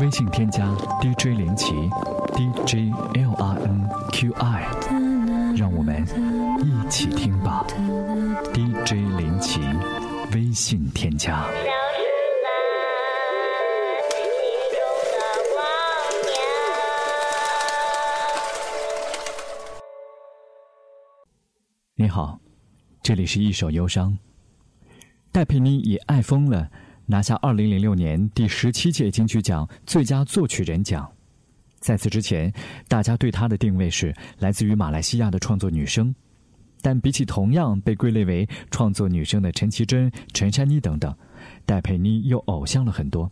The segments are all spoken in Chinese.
微信添加 DJ 林奇，DJ L R N Q I，让我们一起听吧。DJ 林奇，微信添加。你好，这里是一首忧伤。戴佩妮也《爱疯了》拿下二零零六年第十七届金曲奖最佳作曲人奖。在此之前，大家对她的定位是来自于马来西亚的创作女声。但比起同样被归类为创作女声的陈绮贞、陈珊妮等等，戴佩妮又偶像了很多。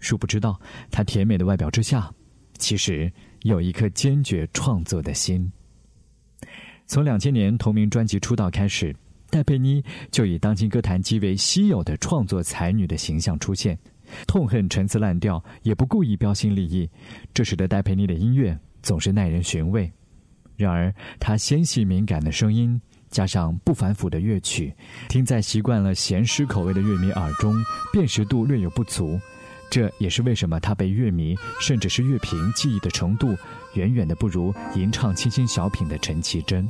殊不知道，她甜美的外表之下，其实有一颗坚决创作的心。从两千年同名专辑出道开始，戴佩妮就以当今歌坛极为稀有的创作才女的形象出现，痛恨陈词滥调，也不故意标新立异，这使得戴佩妮的音乐总是耐人寻味。然而，她纤细敏感的声音加上不反腐的乐曲，听在习惯了咸湿口味的乐迷耳中，辨识度略有不足。这也是为什么她被乐迷甚至是乐评记忆的程度。远远的不如吟唱清新小品的陈绮贞，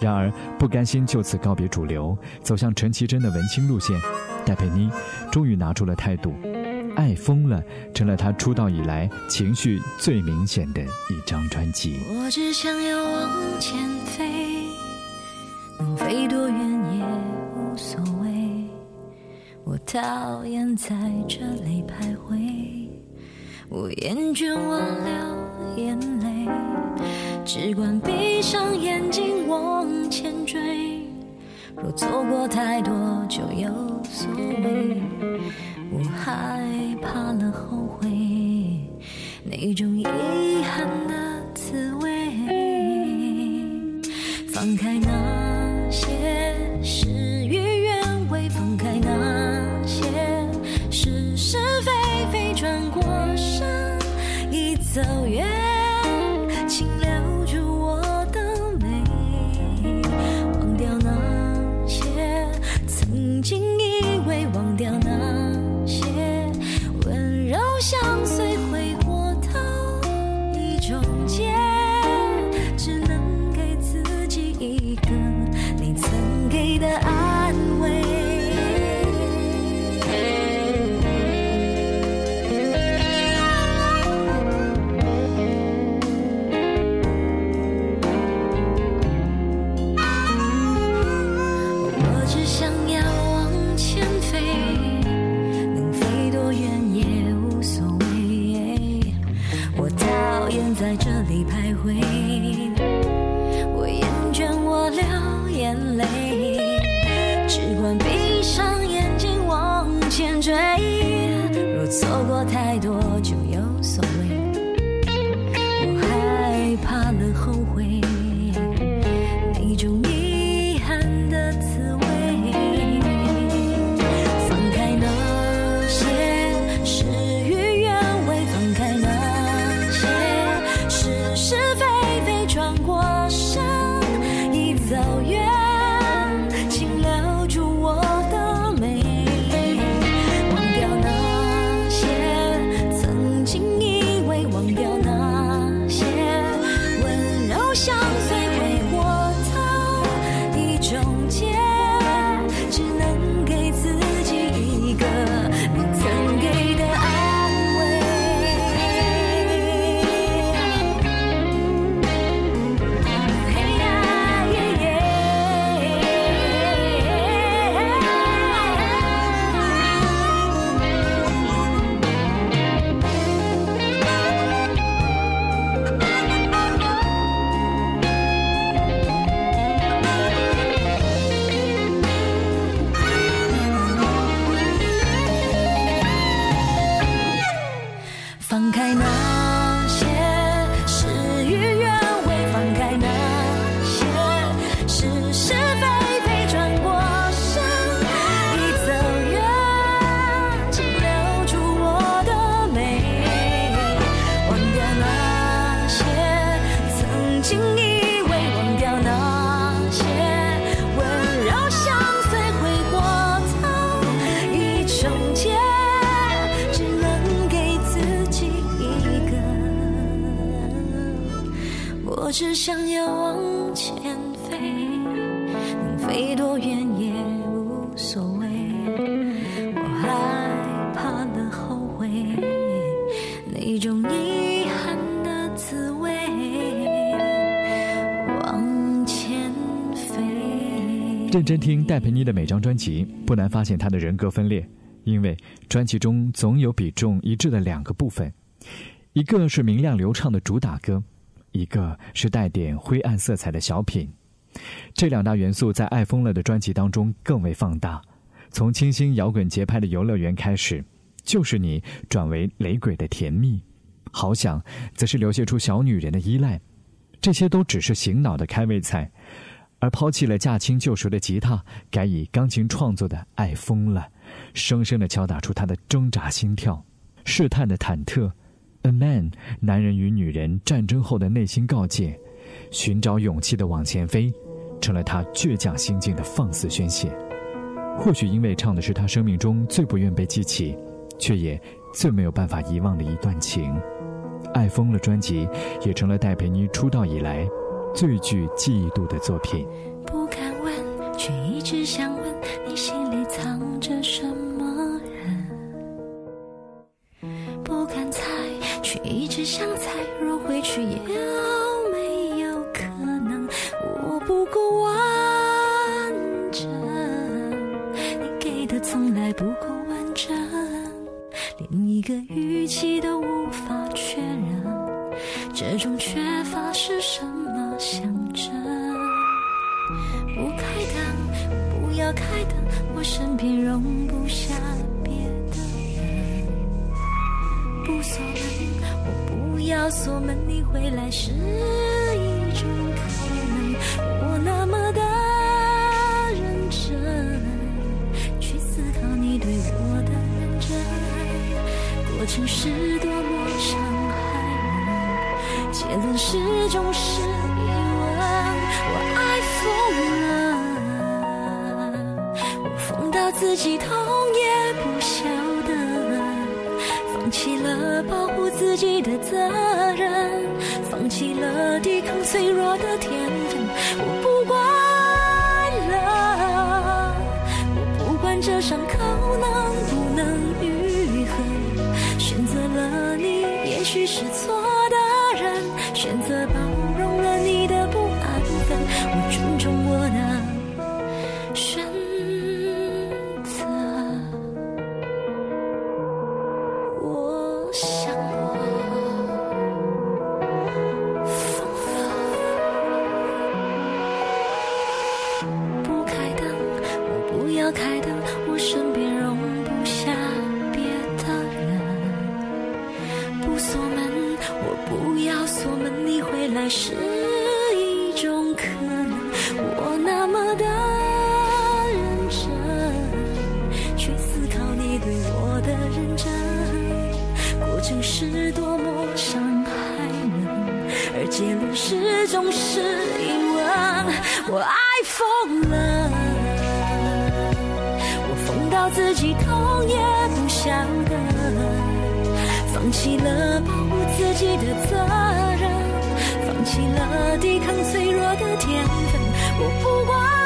然而不甘心就此告别主流，走向陈绮贞的文青路线，戴佩妮终于拿出了态度，《爱疯了》成了她出道以来情绪最明显的一张专辑。我只想要往前飞，能飞多远也无所谓，我讨厌在这里徘徊。我厌倦忘了眼泪，只管闭上眼睛往前追。若错过太多就有所谓，我害怕了后悔，那种遗憾的滋味。放开那些事与愿违，放开那些是是非非，转过身已。走远，请留已走远。只想要往前飞，能飞多远也无所谓。我害怕了后悔，那种遗憾的滋味。往前飞。认真听戴佩妮的每张专辑，不难发现她的人格分裂，因为专辑中总有比重一致的两个部分，一个是明亮流畅的主打歌，一个是带点灰暗色彩的小品。这两大元素在《爱疯了》的专辑当中更为放大。从清新摇滚节拍的游乐园开始，就是你转为雷鬼的甜蜜，好想则是流泻出小女人的依赖，这些都只是醒脑的开胃菜。而抛弃了驾轻就熟的吉他，改以钢琴创作的《爱疯了》，生生的敲打出他的挣扎心跳、试探的忐忑。A man，男人与女人战争后的内心告诫，寻找勇气的往前飞，成了他倔强心境的放肆宣泄。或许因为唱的是他生命中最不愿被记起，却也最没有办法遗忘的一段情，《爱疯了》专辑也成了戴佩妮出道以来。最具记忆度的作品。不敢问，却一直想问你心一直想猜，若回去有没有可能我不够完整？你给的从来不够完整，连一个语气都无法确认，这种缺乏是什么象征？不开灯，不要开灯，我身边容不下别的人。不锁门，你回来是一种可能。我那么的认真，去思考你对我的认真，过程是多么伤害人，结论始终是疑问。我爱疯了，我疯到自己痛己的责任，放弃了抵抗脆弱的天分，我不管了，我不管这伤口能不能愈合，选择了你，也许是错。锁门，我不要锁门，你回来是一种可能。我那么的认真，去思考你对我的认真，过程是多么伤害人，而结论始终是疑问。我爱疯了。我疯到自己痛也不晓得，放弃了保护自己的责任，放弃了抵抗脆弱的天分，我不管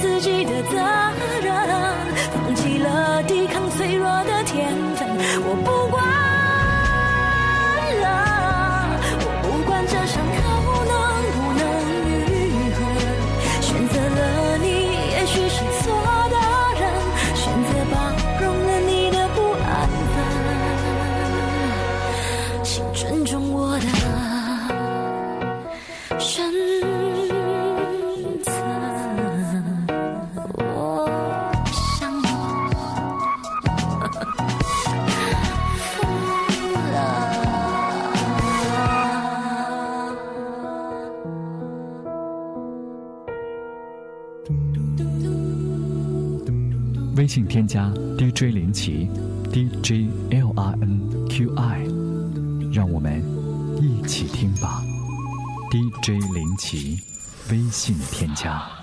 自己的责任，放弃了抵抗脆弱的天分，我不管了，我不管这伤口能不能愈合，选择了你，也许是错的人，选择包容了你的不安分，请尊重我的。微信添加 DJ 林奇，DJ L R N Q I，让我们一起听吧。DJ 林奇，微信添加。